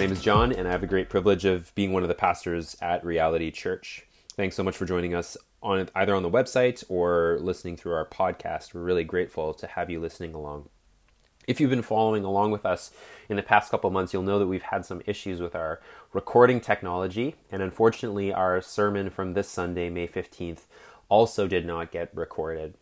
My name is John, and I have the great privilege of being one of the pastors at Reality Church. Thanks so much for joining us on either on the website or listening through our podcast. We're really grateful to have you listening along. If you've been following along with us in the past couple months, you'll know that we've had some issues with our recording technology, and unfortunately, our sermon from this Sunday, May 15th, also did not get recorded.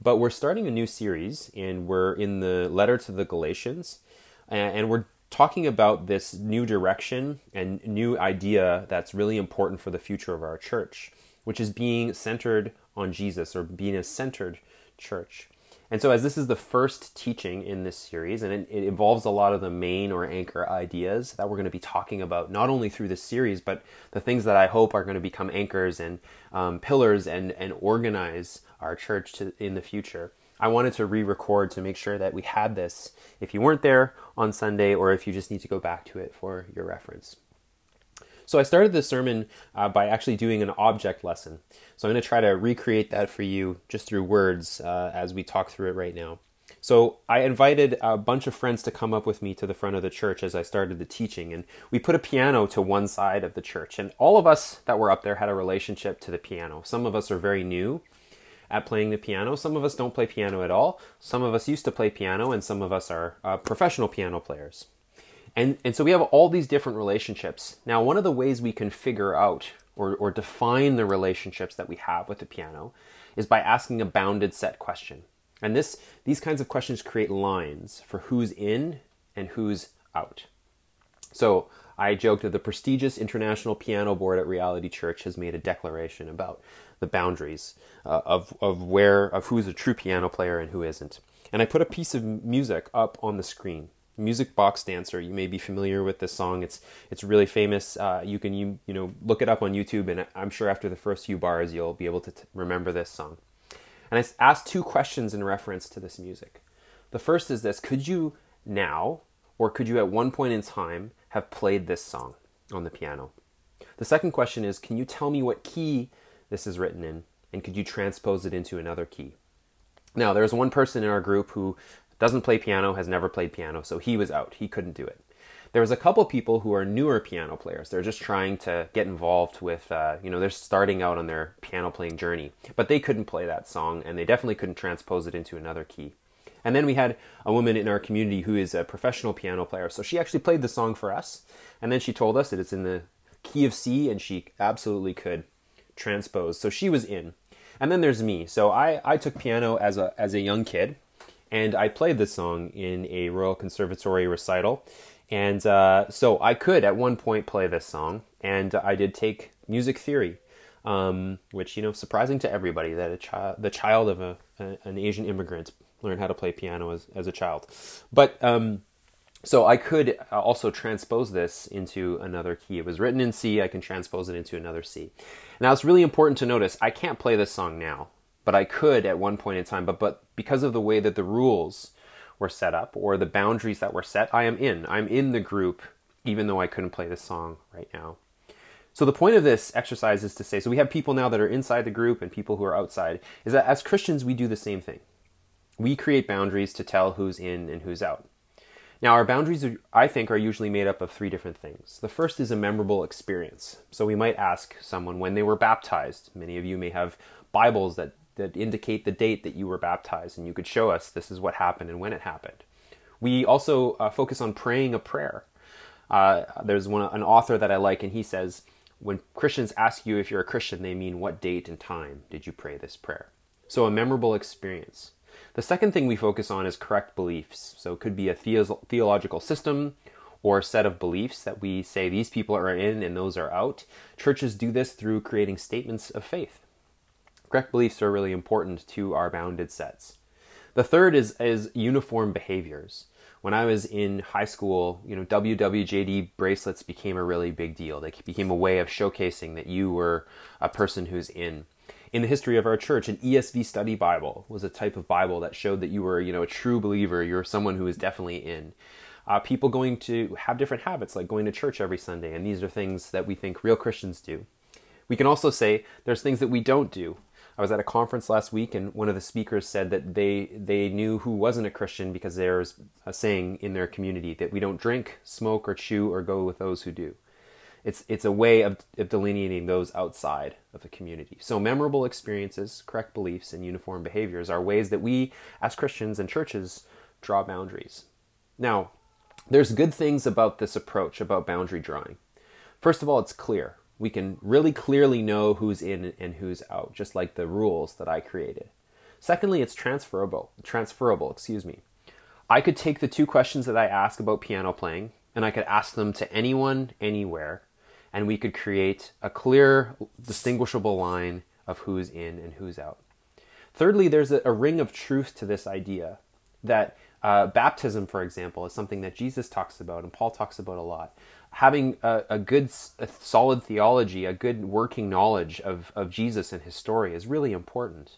But we're starting a new series, and we're in the letter to the Galatians, and we're talking about this new direction and new idea that's really important for the future of our church, which is being centered on Jesus or being a centered church. And so, as this is the first teaching in this series, and it, it, involves a lot of the main or anchor ideas that we're going to be talking about, not only through this series, but the things that I hope are going to become anchors and um, pillars and, and organize our church to, in the future. I wanted to re record to make sure that we had this if you weren't there on Sunday or if you just need to go back to it for your reference. So I started this sermon uh, by actually doing an object lesson. So I'm going to try to recreate that for you just through words uh, as we talk through it right now. So I invited a bunch of friends to come up with me to the front of the church as I started the teaching, and we put a piano to one side of the church. And all of us that were up there had a relationship to the piano. Some of us are very new, at playing the piano. Some of us don't play piano at all. Some of us used to play piano, and some of us are uh, professional piano players. And, and so we have all these different relationships. Now, one of the ways we can figure out or, or define the relationships that we have with the piano is by asking a bounded set question. And this, these kinds of questions create lines for who's in and who's out. So I joked that the prestigious International Piano Board at Reality Church has made a declaration about the boundaries uh, of, of where of who's a true piano player and who isn't. And I put a piece of music up on the screen. Music Box Dancer. You may be familiar with this song. It's it's really famous. Uh, you can you you know look it up on YouTube, and I'm sure after the first few bars you'll be able to t- remember this song. And I asked two questions in reference to this music. The first is this: Could you now, or could you at one point in time, have played this song on the piano? The second question is: Can you tell me what key this is written in, and could you transpose it into another key? Now, there's one person in our group who doesn't play piano, has never played piano, so he was out. He couldn't do it. There was a couple people who are newer piano players. They're just trying to get involved with, uh, you know, they're starting out on their piano playing journey, but they couldn't play that song, and they definitely couldn't transpose it into another key. And then we had a woman in our community who is a professional piano player. So she actually played the song for us, and then she told us that it's in the key of C, and she absolutely could transpose. So she was in. And then there's me. So I, I took piano as a as a young kid, and I played this song in a Royal Conservatory recital. And uh, so I could at one point play this song, and I did take music theory, um, which you know surprising to everybody that a child, the child of a, a, an Asian immigrant, learned how to play piano as as a child. But um, so I could uh, also transpose this into another key. It was written in C, I can transpose it into another C. Now it's really important to notice I can't play this song now, but I could at one point in time, but but because of the way that the rules were set up or the boundaries that were set, I am in. I'm in the group even though I couldn't play this song right now. So the point of this exercise is to say so we have people now that are inside the group and people who are outside is that as Christians we do the same thing. We create boundaries to tell who's in and who's out. Now, our boundaries, I think, are usually made up of three different things. The first is a memorable experience. So we might ask someone when they were baptized. Many of you may have Bibles that, that indicate the date that you were baptized, and you could show us this is what happened and when it happened. We also uh, focus on praying a prayer. Uh, there's one, an author that I like, and he says, when Christians ask you if you're a Christian, they mean what date and time did you pray this prayer? So, a memorable experience. The second thing we focus on is correct beliefs. So it could be a theological system or a set of beliefs that we say these people are in and those are out. Churches do this through creating statements of faith. Correct beliefs are really important to our bounded sets. The third is, is uniform behaviors. When I was in high school, you know, WWJD bracelets became a really big deal. They became a way of showcasing that you were a person who's in in the history of our church, an ESV study Bible was a type of Bible that showed that you were, you know, a true believer. You're someone who is definitely in. Uh, people going to have different habits, like going to church every Sunday, and these are things that we think real Christians do. We can also say there's things that we don't do. I was at a conference last week, and one of the speakers said that they they knew who wasn't a Christian because there's a saying in their community that we don't drink, smoke, or chew, or go with those who do. It's it's a way of, of delineating those outside of the community. So memorable experiences, correct beliefs, and uniform behaviors are ways that we, as Christians and churches, draw boundaries. Now, there's good things about this approach about boundary drawing. First of all, it's clear we can really clearly know who's in and who's out, just like the rules that I created. Secondly, it's transferable. Transferable, excuse me. I could take the two questions that I ask about piano playing and I could ask them to anyone, anywhere, and we could create a clear, distinguishable line of who's in and who's out. Thirdly, there's a, a ring of truth to this idea that uh, baptism, for example, is something that Jesus talks about and Paul talks about a lot having a, a good, a solid theology, a good working knowledge of, of Jesus and his story is really important.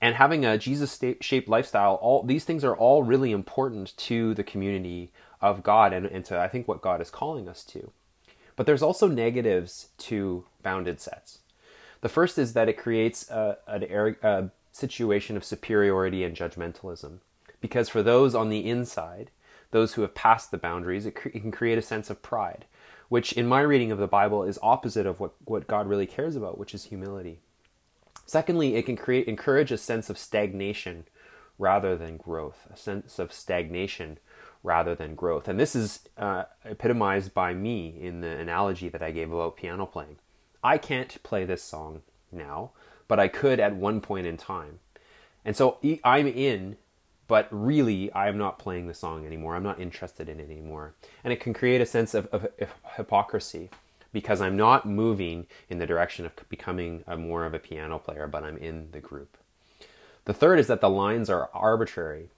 And having a Jesus shaped lifestyle, all these things are all really important to the community of God and, and to, I think, what God is calling us to. But there's also negatives to bounded sets. The first is that it creates a, a, a situation of superiority and judgmentalism. Because for those on the inside, those who have passed the boundaries, it, cre- it, can create a sense of pride, which in my reading of the Bible is opposite of what, what God really cares about, which is humility. Secondly, it can create encourage a sense of stagnation rather than growth, a sense of stagnation rather than growth. And this is uh, epitomized by me in the analogy that I gave about piano playing. I can't play this song now, but I could at one point in time. And so I'm in but really I am not playing the song anymore. I'm not interested in it anymore. And it can create a sense of, of, of hypocrisy because I'm not moving in the direction of becoming a more of a piano player, but I'm in the group. The third is that the lines are arbitrary.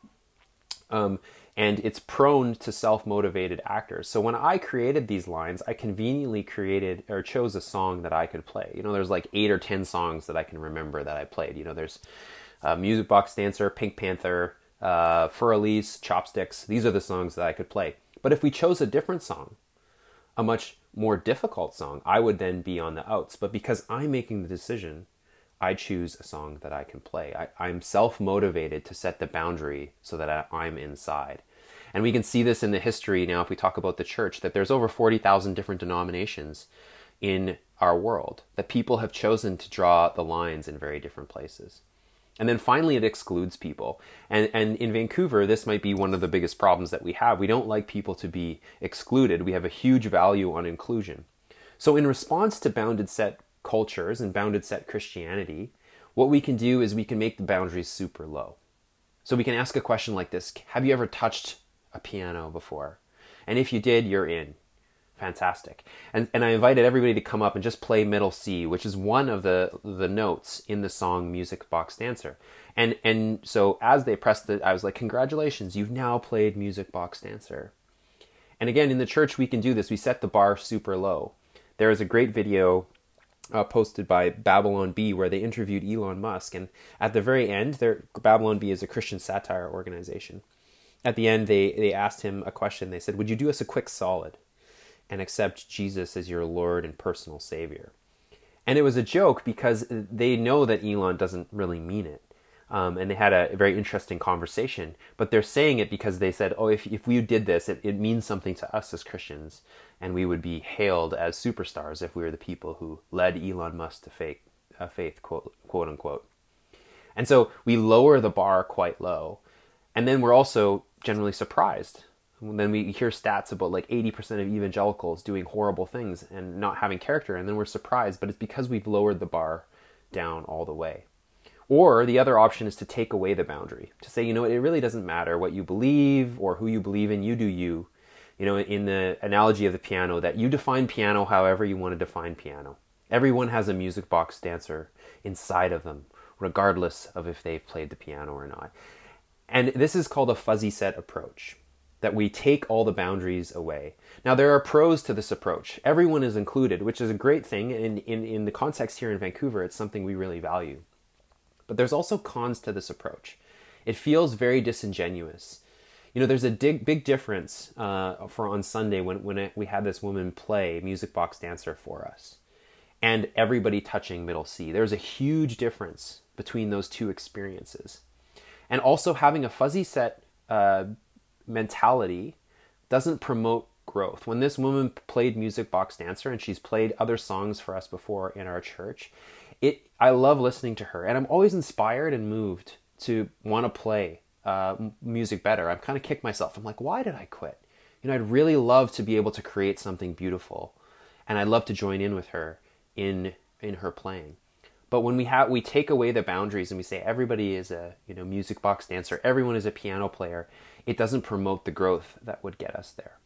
Um, and it's prone to self motivated actors. So when I created these lines, I conveniently created or chose a song that I could play. You know, there's like eight or ten songs that I can remember that I played. You know, there's uh, Music Box Dancer, Pink Panther, uh, Fur Elise, Chopsticks. These are the songs that I could play. But if we chose a different song, a much more difficult song, I would then be on the outs. But because I'm making the decision, I choose a song that I can play. I, am self motivated to set the boundary so that I, I'm inside. And we can see this in the history now if we talk about the church, that there's over 40,000 different denominations in our world, that people have chosen to draw the lines in very different places. And then finally, it excludes people. And, and in Vancouver, this might be one of the biggest problems that we have. We don't like people to be excluded. We have a huge value on inclusion. So, in response to bounded set cultures and bounded set Christianity, what we can do is we can make the boundaries super low. So, we can ask a question like this Have you ever touched a piano before? And if you did, you're in fantastic. And and I invited everybody to come up and just play middle C, which is one of the the notes in the song Music Box Dancer. And and so as they pressed it, I was like, congratulations, you've now played Music Box Dancer. And again, in the church, we can do this. We set the bar super low. There is a great video uh, posted by Babylon Bee where they interviewed Elon Musk, and at the very end, Babylon Bee is a Christian satire organization. At the end, they they asked him a question. They said, "Would you do us a quick solid?" and accept Jesus as your Lord and personal Savior. And it was a joke because they know that Elon doesn't really mean it. Um, and they had a very interesting conversation, but they're saying it because they said, oh, if, if we did this, it, it means something to us as Christians, and we would be hailed as superstars if we were the people who led Elon Musk to faith, uh, faith quote, quote unquote. And so we lower the bar quite low. And then we're also generally surprised and then we hear stats about like 80% of evangelicals doing horrible things and not having character, and then we're surprised, but it's because we've lowered the bar down all the way. Or the other option is to take away the boundary, to say, you know, it really doesn't matter what you believe or who you believe in, you do you. You know, in the analogy of the piano, that you define piano however you want to define piano. Everyone has a music box dancer inside of them, regardless of if they've played the piano or not. And this is called a fuzzy set approach that we take all the boundaries away. Now, there are pros to this approach. Everyone is included, which is a great thing. In, in, in the context here in Vancouver, it's something we really value. But there's also cons to this approach. It feels very disingenuous. You know, there's a big, big difference uh, for on Sunday when, when it, we had this woman play Music Box Dancer for us and everybody touching middle C. There's a huge difference between those two experiences. And also, having a fuzzy set uh, mentality doesn't promote growth. When this woman played Music Box Dancer and she's played other songs for us before in our church, it I love listening to her and I'm always inspired and moved to want to play uh, music better. I'm kind of kick myself. I'm like, why did I quit? You know, I'd really love to be able to create something beautiful, and I'd love to join in with her in in her playing. But when we have we take away the boundaries and we say everybody is a you know music box dancer, everyone is a piano player, it doesn't promote the growth that would get us there.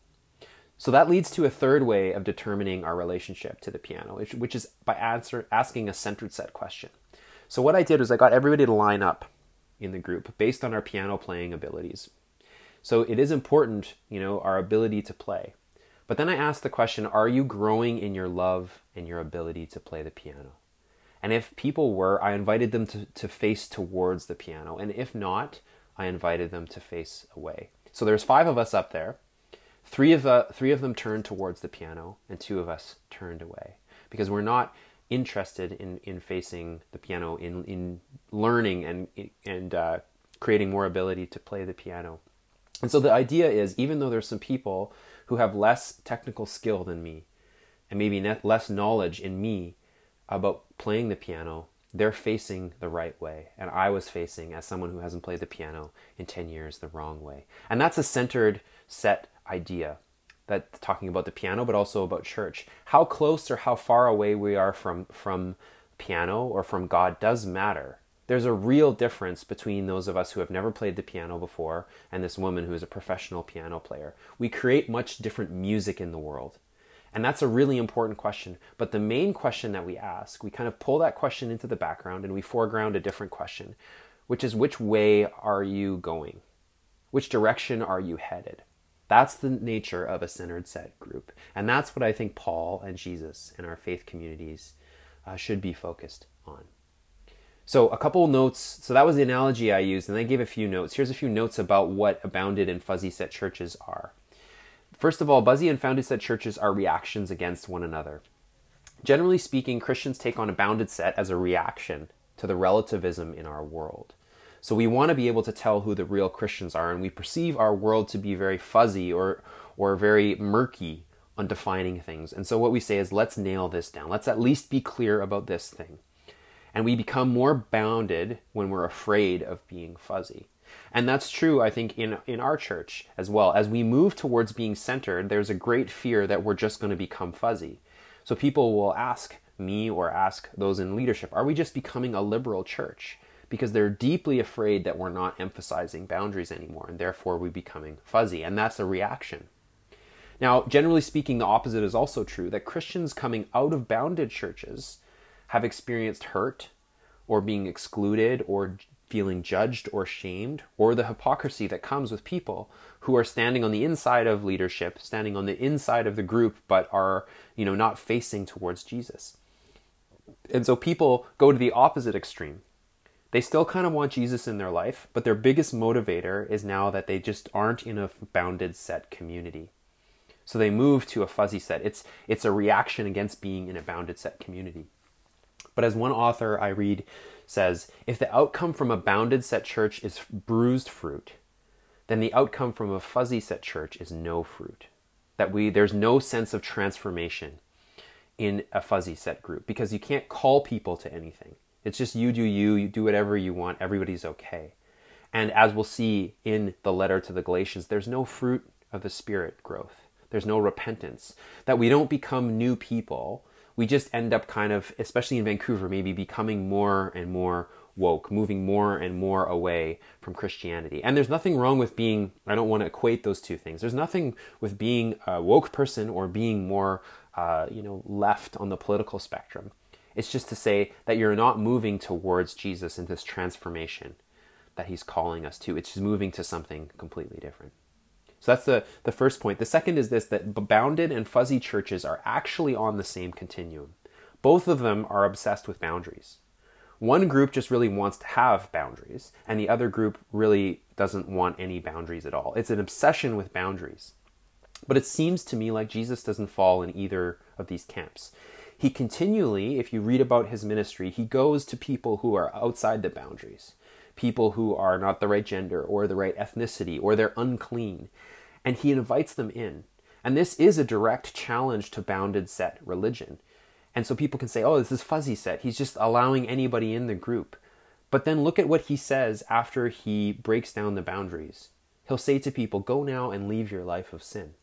So that leads to a third way of determining our relationship to the piano, which, which is by answer, asking a centered set question. So what I did was I got everybody to line up in the group based on our piano playing abilities. So it is important, you know, our ability to play. But then I asked the question, are you growing in your love and your ability to play the piano? And if people were, I invited them to, to face towards the piano. And if not, I invited them to face away. So there's five of us up there. Three of, the, three of them turned towards the piano, and two of us turned away because we're not interested in, in facing the piano, in, in learning and, and uh, creating more ability to play the piano. And so the idea is even though there's some people who have less technical skill than me and maybe less knowledge in me about playing the piano, they're facing the right way. And I was facing, as someone who hasn't played the piano in 10 years, the wrong way. And that's a centered set idea that talking about the piano, but also about church. How close or how far away we are from from piano or from God does matter. There's a real difference between those of us who have never played the piano before and this woman who is a professional piano player. We create much different music in the world. And that's a really important question. But the main question that we ask, we kind of pull that question into the background and we foreground a different question, which is which way are you going? Which direction are you headed? That's the nature of a centered set group. And that's what I think Paul and Jesus and our faith communities uh, should be focused on. So, a couple notes. So, that was the analogy I used, and I gave a few notes. Here's a few notes about what abounded and fuzzy set churches are. First of all, Buzzy and Founded set churches are reactions against one another. Generally speaking, Christians take on a bounded set as a reaction to the relativism in our world. So we want to be able to tell who the real Christians are, and we perceive our world to be very fuzzy or or very murky on defining things. And so what we say is let's nail this down. Let's at least be clear about this thing. And we become more bounded when we're afraid of being fuzzy. And that's true, I think, in, in our church as well. As we move towards being centered, there's a great fear that we're just going to become fuzzy. So people will ask me or ask those in leadership, are we just becoming a liberal church? Because they're deeply afraid that we're not emphasizing boundaries anymore, and therefore we're becoming fuzzy. And that's a reaction. Now, generally speaking, the opposite is also true that Christians coming out of bounded churches have experienced hurt or being excluded or feeling judged or shamed, or the hypocrisy that comes with people who are standing on the inside of leadership, standing on the inside of the group, but are, you know, not facing towards Jesus. And so people go to the opposite extreme. They still kind of want Jesus in their life, but their biggest motivator is now that they just aren't in a bounded set community. So they move to a fuzzy set. It's it's a reaction against being in a bounded set community. But as one author I read says, if the outcome from a bounded set church is bruised fruit, then the outcome from a fuzzy set church is no fruit. That we there's no sense of transformation in a fuzzy set group because you can't call people to anything. It's just you do you, you do whatever you want, everybody's okay. And as we'll see in the letter to the Galatians, there's no fruit of the Spirit growth. There's no repentance. That we don't become new people we just end up kind of, especially in Vancouver, maybe becoming more and more woke, moving more and more away from Christianity. And there's nothing wrong with being, I don't want to equate those two things. There's nothing with being a woke person or being more, uh, you know, left on the political spectrum. It's just to say that you're not moving towards Jesus in this transformation that he's calling us to. It's just moving to something completely different. So that's the, the first point. The second is this that bounded and fuzzy churches are actually on the same continuum. Both of them are obsessed with boundaries. One group just really wants to have boundaries, and the other group really doesn't want any boundaries at all. It's an obsession with boundaries. But it seems to me like Jesus doesn't fall in either of these camps. He continually, if you read about his ministry, he goes to people who are outside the boundaries, people who are not the right gender or the right ethnicity or they're unclean, and he invites them in. And this is a direct challenge to bounded set religion. And so people can say, oh, this is fuzzy set. He's just allowing anybody in the group. But then look at what he says after he breaks down the boundaries. He'll say to people, go now and leave your life of sin,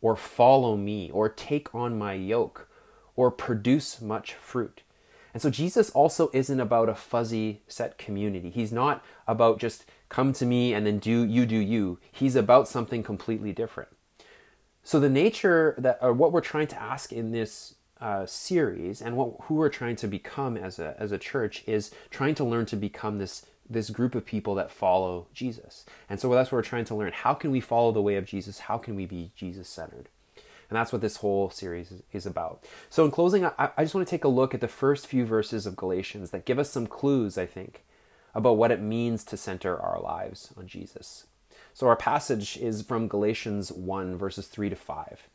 or follow me, or take on my yoke, or produce much fruit. And so Jesus also isn't about a fuzzy set community. He's not about just come to me and then do you do you. He's about something completely different. So the nature that or what we're trying to ask in this uh, series and what who we're trying to become as a as a church is trying to learn to become this this group of people that follow Jesus. And so that's what we're trying to learn. How can we follow the way of Jesus? How can we be Jesus centered? And that's what this whole series is, about. So, in closing, I, I just want to take a look at the first few verses of Galatians that give us some clues, I think, about what it means to center our lives on Jesus. So, our passage is from Galatians 1, verses 3 to 5.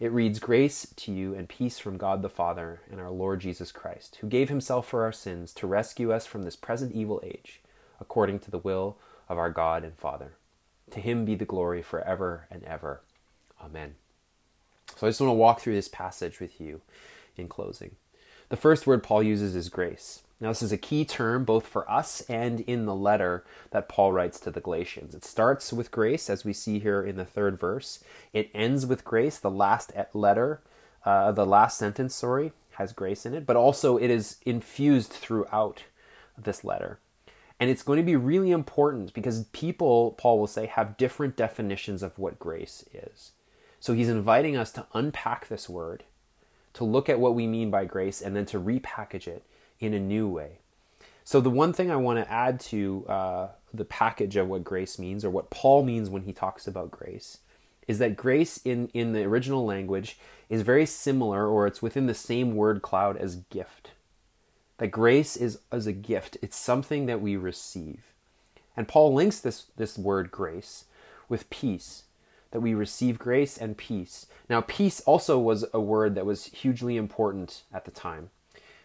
It reads Grace to you and peace from God the Father and our Lord Jesus Christ, who gave himself for our sins to rescue us from this present evil age, according to the will of our God and Father. To him be the glory forever and ever. Amen. So I just want to walk through this passage with you in closing. The first word Paul uses is grace. Now, this is a key term both for us and in the letter that Paul writes to the Galatians. It starts with grace, as we see here in the third verse. It ends with grace. The last letter, uh, the last sentence, sorry, has grace in it, but also it is infused throughout this letter. And it's going to be really important because people, Paul will say, have different definitions of what grace is. So he's inviting us to unpack this word, to look at what we mean by grace, and then to repackage it in a new way. So, the one thing I want to add to uh, the package of what grace means, or what Paul means when he talks about grace, is that grace in, in the original language is very similar, or it's within the same word cloud as gift. That grace is as a gift, it's something that we receive. And Paul links this, this word grace with peace, that we receive grace and peace. Now, peace also was a word that was hugely important at the time.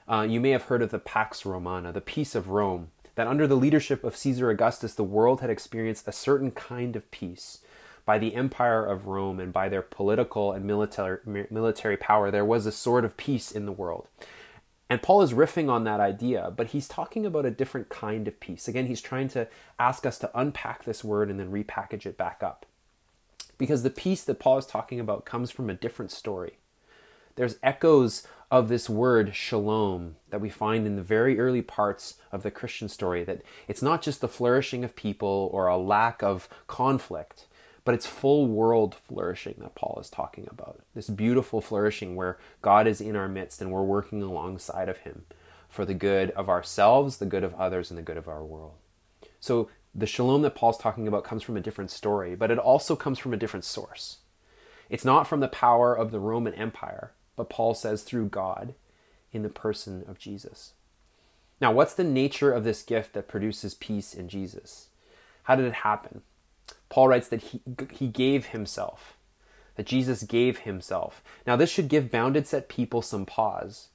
Uh, you may have heard of the Pax Romana, the peace of Rome, that under the leadership of Caesar Augustus, the world had experienced a certain kind of peace. By the empire of Rome and by their political and military, military power, there was a sort of peace in the world. And Paul is riffing on that idea, but he's talking about a different kind of peace. Again, he's trying to ask us to unpack this word and then repackage it back up. Because the peace that Paul is talking about comes from a different story. There's echoes of this word shalom that we find in the very early parts of the Christian story that it's not just the flourishing of people or a lack of conflict, but it's full world flourishing that Paul is talking about. This beautiful flourishing where God is in our midst and we're working alongside of him for the good of ourselves, the good of others, and the good of our world. So the shalom that Paul's talking about comes from a different story, but it also comes from a different source. It's not from the power of the Roman Empire, but Paul says through God in the person of Jesus. Now, what's the nature of this gift that produces peace in Jesus? How did it happen? Paul writes that he, he gave himself, that Jesus gave himself. Now, this should give bounded set people some pause,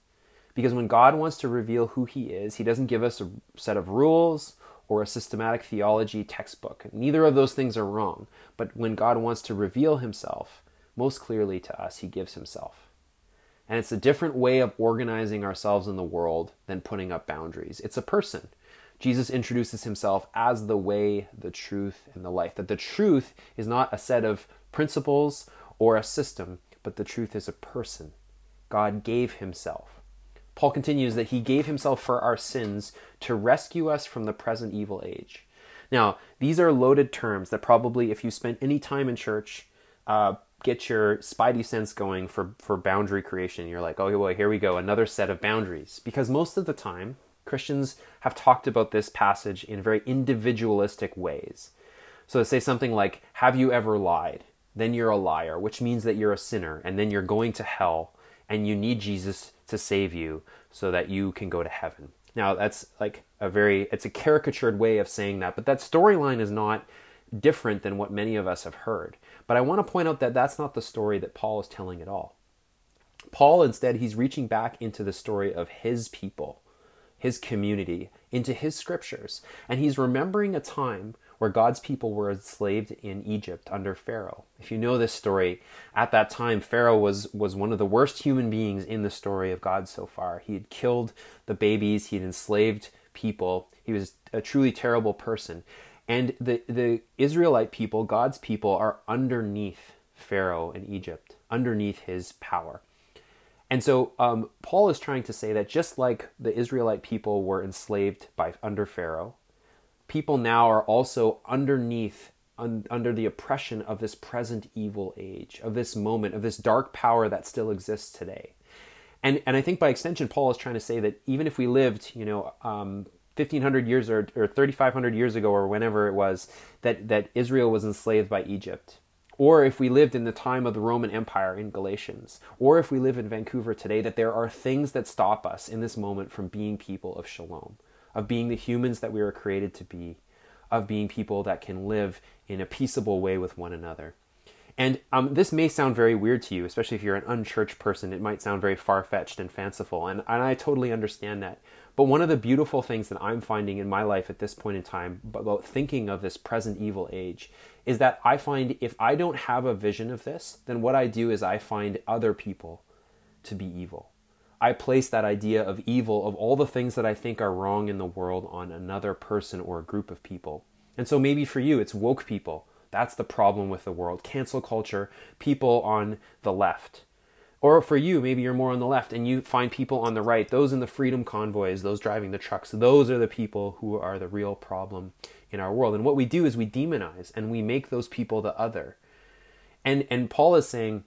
because when God wants to reveal who he is, he doesn't give us a set of rules or a systematic theology textbook. Neither of those things are wrong, but when God wants to reveal himself most clearly to us, he gives himself. And it's a different way of organizing ourselves in the world than putting up boundaries. It's a person. Jesus introduces himself as the way, the truth, and the life. That the truth is not a set of principles or a system, but the truth is a person. God gave himself. Paul continues that he gave himself for our sins to rescue us from the present evil age. Now, these are loaded terms that probably, if you spent any time in church, uh, get your spidey sense going for, for boundary creation. You're like, oh boy, here we go, another set of boundaries. Because most of the time, Christians have talked about this passage in very individualistic ways. So to say something like, have you ever lied? Then you're a liar, which means that you're a sinner, and then you're going to hell, and you need Jesus to save you so that you can go to heaven. Now, that's like a very, it's a caricatured way of saying that, but that storyline is not different than what many of us have heard. But I want to point out that that's not the story that Paul is telling at all. Paul, instead, he's reaching back into the story of his people, his community, into his scriptures. And he's remembering a time where God's people were enslaved in Egypt under Pharaoh. If you know this story, at that time Pharaoh was was one of the worst human beings in the story of God so far. He had killed the babies, he had enslaved people. He was a truly terrible person. And the the Israelite people, God's people are underneath Pharaoh in Egypt, underneath his power. And so um, Paul is trying to say that just like the Israelite people were enslaved by under Pharaoh, people now are also underneath un, under the oppression of this present evil age, of this moment, of this dark power that still exists today. And and I think by extension, Paul is trying to say that even if we lived, you know, um, 1500 years or, or 3500 years ago or whenever it was that that Israel was enslaved by Egypt or if we lived in the time of the Roman Empire in Galatians, or if we live in Vancouver today, that there are things that stop us in this moment from being people of shalom, of being the humans that we were created to be, of being people that can live in a peaceable way with one another. And um, this may sound very weird to you, especially if you're an unchurched person. It might sound very far fetched and fanciful, and, and I totally understand that. But one of the beautiful things that I'm finding in my life at this point in time about thinking of this present evil age is that I find if I don't have a vision of this, then what I do is I find other people to be evil. I place that idea of evil, of all the things that I think are wrong in the world, on another person or a group of people. And so maybe for you, it's woke people. That's the problem with the world. Cancel culture, people on the left. Or for you, maybe you're more on the left and you find people on the right, those in the freedom convoys, those driving the trucks. Those are the people who are the real problem in our world. And what we do is we demonize and we make those people the other. And and Paul is saying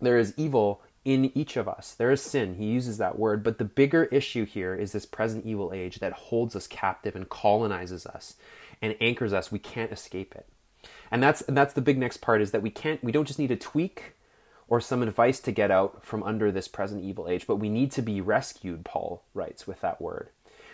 there is evil in each of us. There is sin. He uses that word, but the bigger issue here is this present evil age that holds us captive and colonizes us and anchors us. We can't escape it. And that's and that's the big next part is that we can't we don't just need a tweak or some advice to get out from under this present evil age, but we need to be rescued, Paul writes with that word.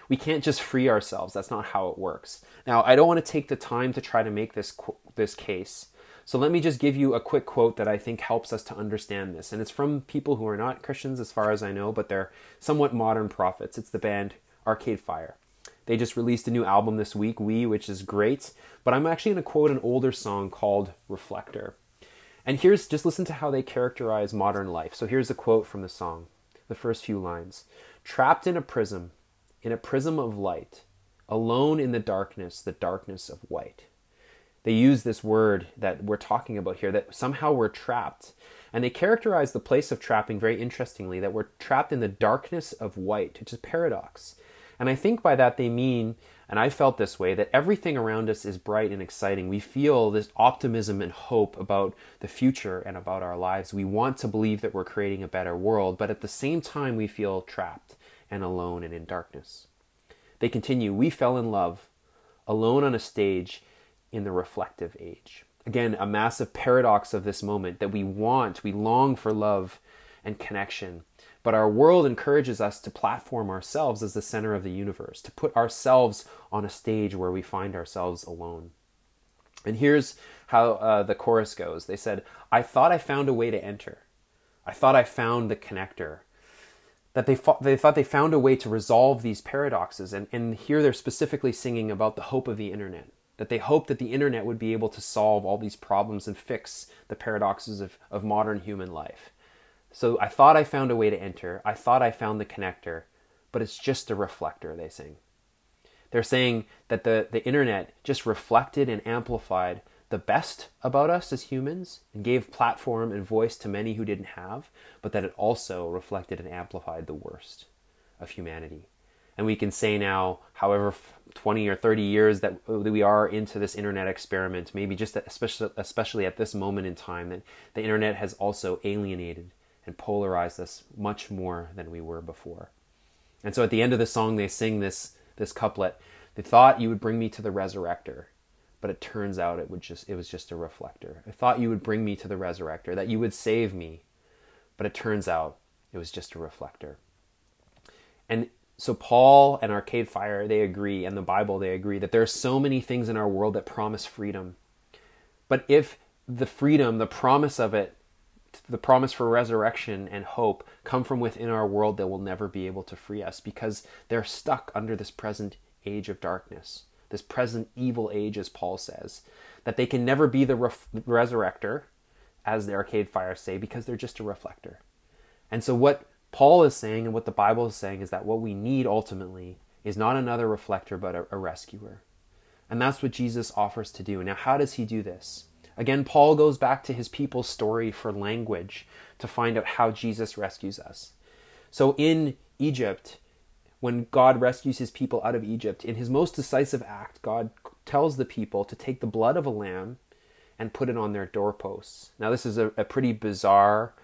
We can't just free ourselves. That's not how it works. Now, I don't want to take the time to try to make this this case. So let me just give you a quick quote that I think helps us to understand this. And it's from people who are not Christians as far as I know, but they're somewhat modern prophets. It's the band Arcade Fire. They just released a new album this week, We, which is great. But I'm actually going to quote an older song called Reflector. And here's just listen to how they characterize modern life. So here's a quote from the song, the first few lines Trapped in a prism, in a prism of light, alone in the darkness, the darkness of white. They use this word that we're talking about here, that somehow we're trapped. And they characterize the place of trapping very interestingly, that we're trapped in the darkness of white, which is paradox. And I think by that they mean, and I felt this way, that everything around us is bright and exciting. We feel this optimism and hope about the future and about our lives. We want to believe that we're creating a better world, but at the same time, we feel trapped and alone and in darkness. They continue, We fell in love, alone on a stage in the reflective age. Again, a massive paradox of this moment that we want, we long for love and connection. But our world encourages us to platform ourselves as the center of the universe, to put ourselves on a stage where we find ourselves alone. And here's how uh, the chorus goes They said, I thought I found a way to enter. I thought I found the connector that they, they thought they found a way to resolve these paradoxes. And, and here they're specifically singing about the hope of the internet, that they hoped that the internet would be able to solve all these problems and fix the paradoxes of, of modern human life. So I thought I found a way to enter. I thought I found the connector, but it's just a reflector, they sing. They're saying that the, the internet just reflected and amplified the best about us as humans and gave platform and voice to many who didn't have, but that it also reflected and amplified the worst of humanity. And we can say now, however 20 or 30 years uh, that we are into this internet experiment, maybe just especially, especially at this moment in time, that the internet has also alienated and polarized us much more than we were before. And so at the end of the song, they sing this, this couplet They thought you would bring me to the resurrector but it turns out it would just it was just a reflector. I thought you would bring me to the resurrector, that you would save me, but it turns out it was just a reflector. And so Paul and Arcade Fire they agree and the Bible they agree that there are so many things in our world that promise freedom. But if the freedom, the promise of it the promise for resurrection and hope come from within our world that will never be able to free us because they're stuck under this present age of darkness, this present evil age, as Paul says, that they can never be the resurrector, as the Arcade Fire say, because they're just a reflector. And so, what Paul is saying and what the Bible is saying is that what we need ultimately is not another reflector, but a, a rescuer. And that's what Jesus offers to do. Now, how does he do this? Again, Paul goes back to his people's story for language to find out how Jesus rescues us. So in Egypt, when God rescues his people out of Egypt, in his most decisive act, God tells the people to take the blood of a lamb and put it on their doorposts. Now, this is a, a pretty bizarre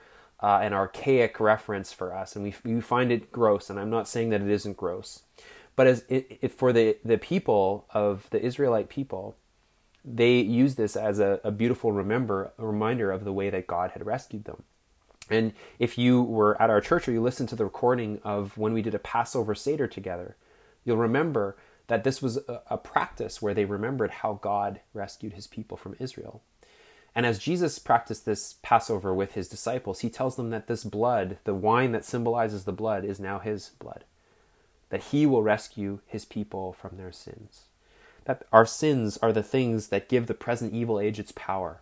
uh, and archaic reference for us, and we, we find it gross, and I'm not saying that it isn't gross. But as it, it, for the, the people of the Israelite people, they use this as a, a beautiful remember a reminder of the way that God had rescued them. And if you were at our church or you listened to the recording of when we did a Passover Seder together, you'll remember that this was a, a practice where they remembered how God rescued his people from Israel. And as Jesus practiced this Passover with his disciples, he tells them that this blood, the wine that symbolizes the blood, is now his blood, that he will rescue his people from their sins that our sins are the things that give the present evil age its power.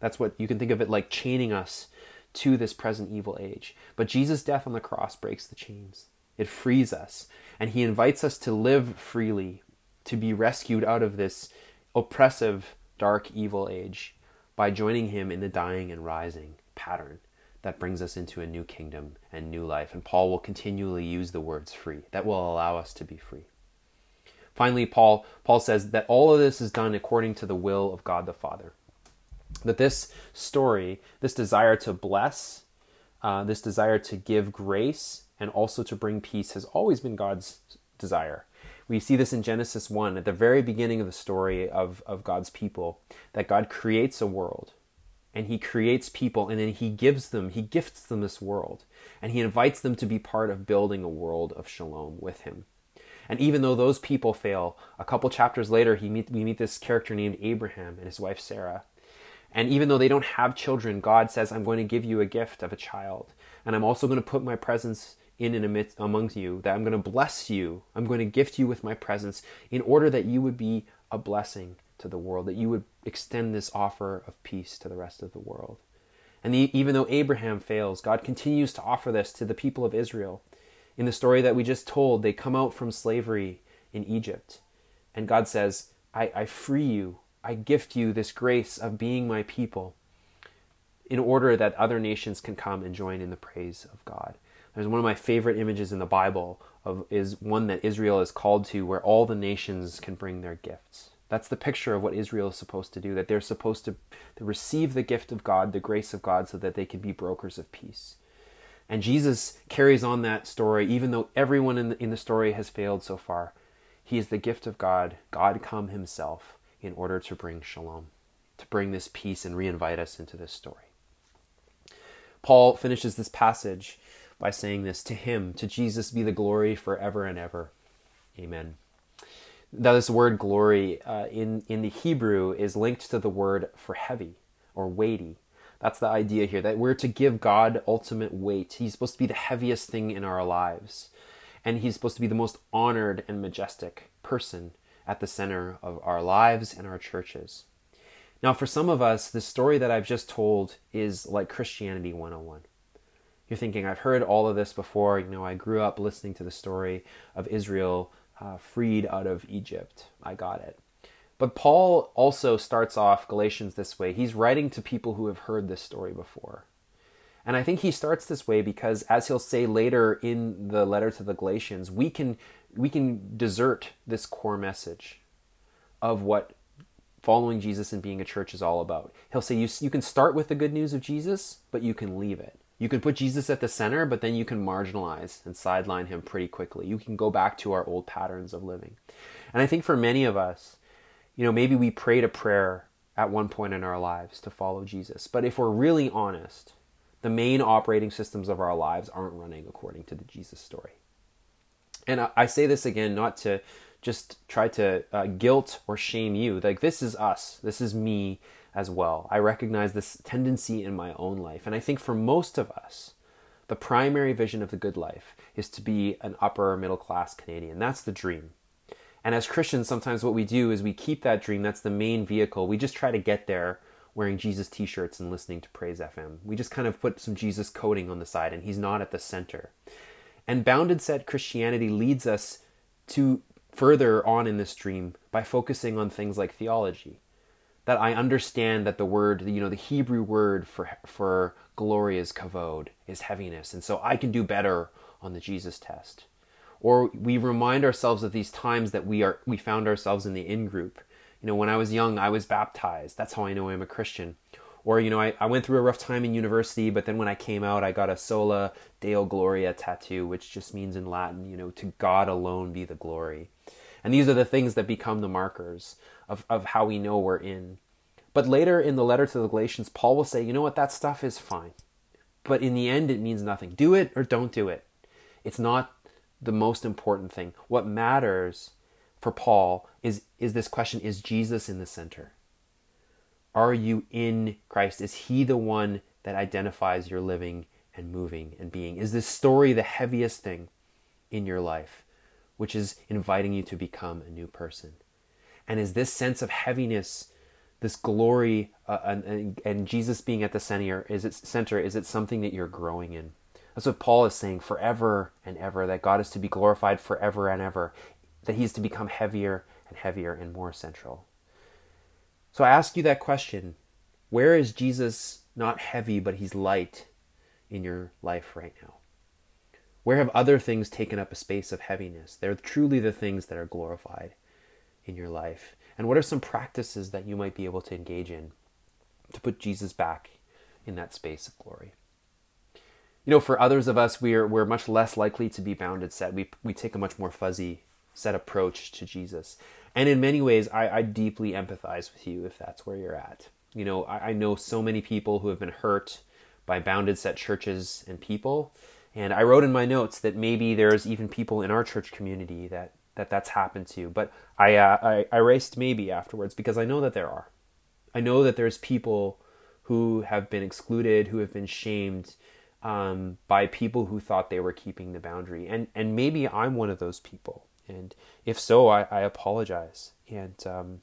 That's what you can think of it like chaining us to this present evil age. But Jesus' death on the cross breaks the chains. It frees us, and he invites us to live freely, to be rescued out of this oppressive, dark, evil age by joining him in the dying and rising pattern that brings us into a new kingdom and new life. And Paul will continually use the words free. That will allow us to be free. Finally, Paul, Paul says that all of this is done according to the will of God the Father. That this story, this desire to bless, uh, this desire to give grace, and also to bring peace has always been God's desire. We see this in Genesis 1, at the very beginning of the story of, of God's people, that God creates a world and he creates people and then he gives them, he gifts them this world and he invites them to be part of building a world of shalom with him. And even though those people fail, a couple chapters later, he meet, we meet this character named Abraham and his wife Sarah. And even though they don't have children, God says, I'm going to give you a gift of a child. And I'm also going to put my presence in and amidst, amongst you, that I'm going to bless you. I'm going to gift you with my presence in order that you would be a blessing to the world, that you would extend this offer of peace to the rest of the world. And the, even though Abraham fails, God continues to offer this to the people of Israel. In the story that we just told, they come out from slavery in Egypt. And God says, I, I free you. I gift you this grace of being my people in order that other nations can come and join in the praise of God. There's one of my favorite images in the Bible of is one that Israel is called to where all the nations can bring their gifts. That's the picture of what Israel is supposed to do, that they're supposed to, receive the gift of God, the grace of God, so that they can be brokers of peace. And Jesus carries on that story, even though everyone in the, in the story has failed so far. He is the gift of God, God come himself, in order to bring shalom, to bring this peace and reinvite us into this story. Paul finishes this passage by saying this To him, to Jesus, be the glory forever and ever. Amen. Now, this word glory uh, in, in the Hebrew is linked to the word for heavy or weighty. That's the idea here that we're to give God ultimate weight. He's supposed to be the heaviest thing in our lives. And he's supposed to be the most honored and majestic person at the center of our lives and our churches. Now, for some of us, the story that I've just told is like Christianity 101. You're thinking, I've heard all of this before. You know, I grew up listening to the story of Israel uh, freed out of Egypt. I got it. But Paul also starts off Galatians this way. He's writing to people who have heard this story before. And I think he starts this way because as he'll say later in the letter to the Galatians, we can we can desert this core message of what following Jesus and being a church is all about. He'll say you you can start with the good news of Jesus, but you can leave it. You can put Jesus at the center, but then you can marginalize and sideline him pretty quickly. You can go back to our old patterns of living. And I think for many of us, you know, maybe we prayed a prayer at one point in our lives to follow Jesus. But if we're really honest, the main operating systems of our lives aren't running according to the Jesus story. And I, say this again not to just try to uh, guilt or shame you. Like, this is us. This is me as well. I recognize this tendency in my own life. And I think for most of us, the primary vision of the good life is to be an upper middle class Canadian. That's the dream. And as Christians, sometimes what we do is we keep that dream. That's the main vehicle. We just try to get there wearing Jesus t shirts and listening to Praise FM. We just kind of put some Jesus coding on the side, and he's not at the center. And bounded set Christianity leads us to further on in this dream by focusing on things like theology. That I understand that the word, you know, the Hebrew word for for glory is kavod, is heaviness, and so I can do better on the Jesus test. Or we remind ourselves of these times that we are we found ourselves in the in group. You know, when I was young, I was baptized. That's how I know I'm a Christian. Or, you know, I, I went through a rough time in university, but then when I came out, I got a sola deo gloria tattoo, which just means in Latin, you know, to God alone be the glory. And these are the things that become the markers of, of how we know we're in. But later in the letter to the Galatians, Paul will say, you know what, that stuff is fine. But in the end, it means nothing. Do it or don't do it. It's not the most important thing. What matters for Paul is, is this question is Jesus in the center? Are you in Christ? Is He the one that identifies your living and moving and being? Is this story the heaviest thing in your life, which is inviting you to become a new person? And is this sense of heaviness, this glory, uh, and, and, Jesus being at the center, is it center? Is it something that you're growing in? That's what Paul is saying forever and ever, that God is to be glorified forever and ever, that He is to become heavier and heavier and more central. So I ask you that question where is Jesus not heavy, but He's light in your life right now? Where have other things taken up a space of heaviness? They're truly the things that are glorified in your life. And what are some practices that you might be able to engage in to put Jesus back in that space of glory? you know, for others of us, we're we're much less likely to be bounded set. We we take a much more fuzzy set approach to Jesus, and in many ways, I, I deeply empathize with you if that's where you're at. You know, I, I know so many people who have been hurt by bounded set churches and people, and I wrote in my notes that maybe there's even people in our church community that that that's happened to. But I uh, I, I erased maybe afterwards because I know that there are. I know that there's people who have been excluded, who have been shamed um, by people who thought they were keeping the boundary. And, and maybe I'm one of those people. And if so, I, I apologize. And um,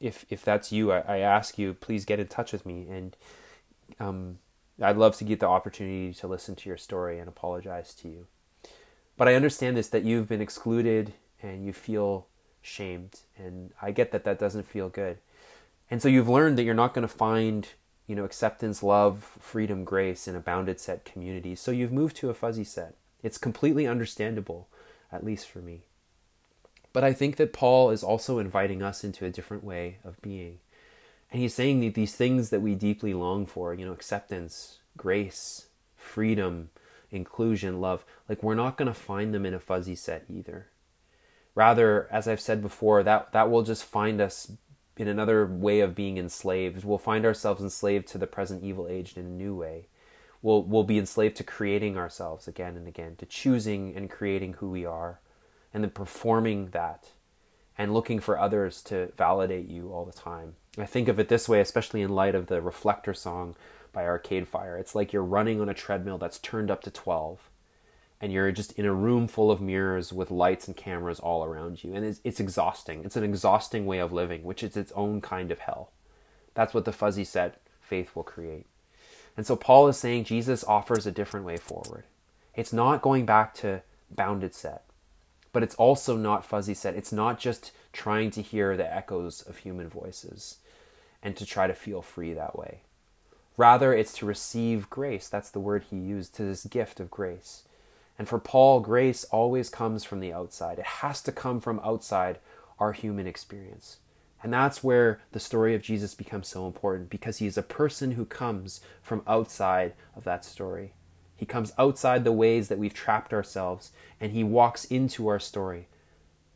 if, if that's you, I, I, ask you, please get in touch with me. And um, I'd love to get the opportunity to listen to your story and apologize to you. But I understand this that you've been excluded and you feel shamed. And I get that that doesn't feel good. And so you've learned that you're not going to find you know, acceptance, love, freedom, grace in a bounded set community. So you've moved to a fuzzy set. It's completely understandable, at least for me. But I think that Paul is also inviting us into a different way of being. And he's saying that these things that we deeply long for, you know, acceptance, grace, freedom, inclusion, love, like we're not going to find them in a fuzzy set either. Rather, as I've said before, that, that will just find us in another way of being enslaved. We'll find ourselves enslaved to the present evil age in a new way. We'll, we'll be enslaved to creating ourselves again and again, to choosing and creating who we are, and then performing that and looking for others to validate you all the time. I think of it this way, especially in light of the Reflektor song by Arcade Fire. It's like you're running on a treadmill that's turned up to 12 and you're just in a room full of mirrors with lights and cameras all around you. And it's, it's exhausting. It's an exhausting way of living, which is its own kind of hell. That's what the fuzzy set faith will create. And so Paul is saying Jesus offers a different way forward. It's not going back to bounded set, but it's also not fuzzy set. It's not just trying to hear the echoes of human voices and to try to feel free that way. Rather, it's to receive grace. That's the word he used, to this gift of grace. And for Paul, grace always comes from the outside. It has to come from outside our human experience. And that's where the story of Jesus becomes so important because he is a person who comes from outside of that story. He comes outside the ways that we've trapped ourselves and he walks into our story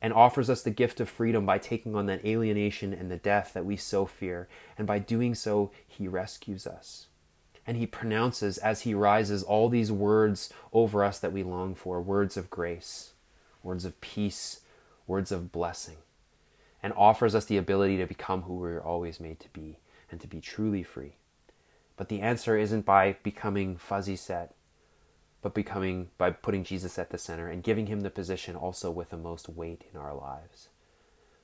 and offers us the gift of freedom by taking on that alienation and the death that we so fear. And by doing so, he rescues us and he pronounces as he rises all these words over us that we long for words of grace, words of peace, words of blessing, and offers us the ability to become who we we're always made to be. and to be truly free. But the answer isn't by becoming fuzzy set, but becoming by putting Jesus at the center and giving him the position also with the most weight in our lives.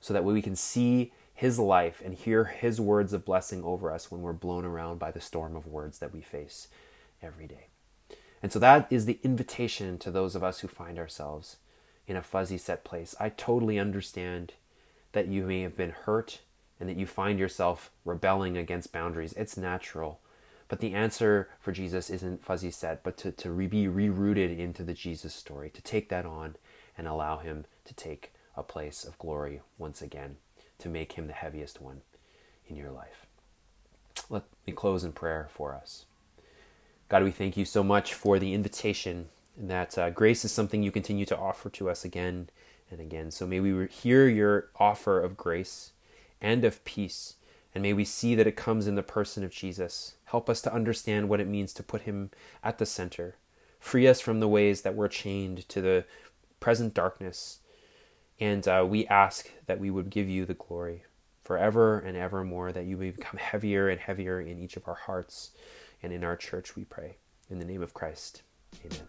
So that we can see his life and hear his words of blessing over us when we're blown around by the storm of words that we face every day. And so that is the invitation to those of us who find ourselves in a fuzzy set place. I totally understand that you may have been hurt and that you find yourself rebelling against boundaries. It's natural. But the answer for Jesus isn't fuzzy set, but to, to re- be rerouted into the Jesus story, to take that on and allow Him to take a place of glory once again, to make Him the heaviest one in your life. Let me close in prayer for us. God, we thank you so much for the invitation and that uh, grace is something you continue to offer to us again and again. So may we hear your offer of grace and of peace, and may we see that it comes in the person of Jesus. Help us to understand what it means to put Him at the center. Free us from the ways that we're chained to the present darkness. And uh, we ask that we would give you the glory forever and evermore, that you may become heavier and heavier in each of our hearts and in our church, we pray. In the name of Christ, amen.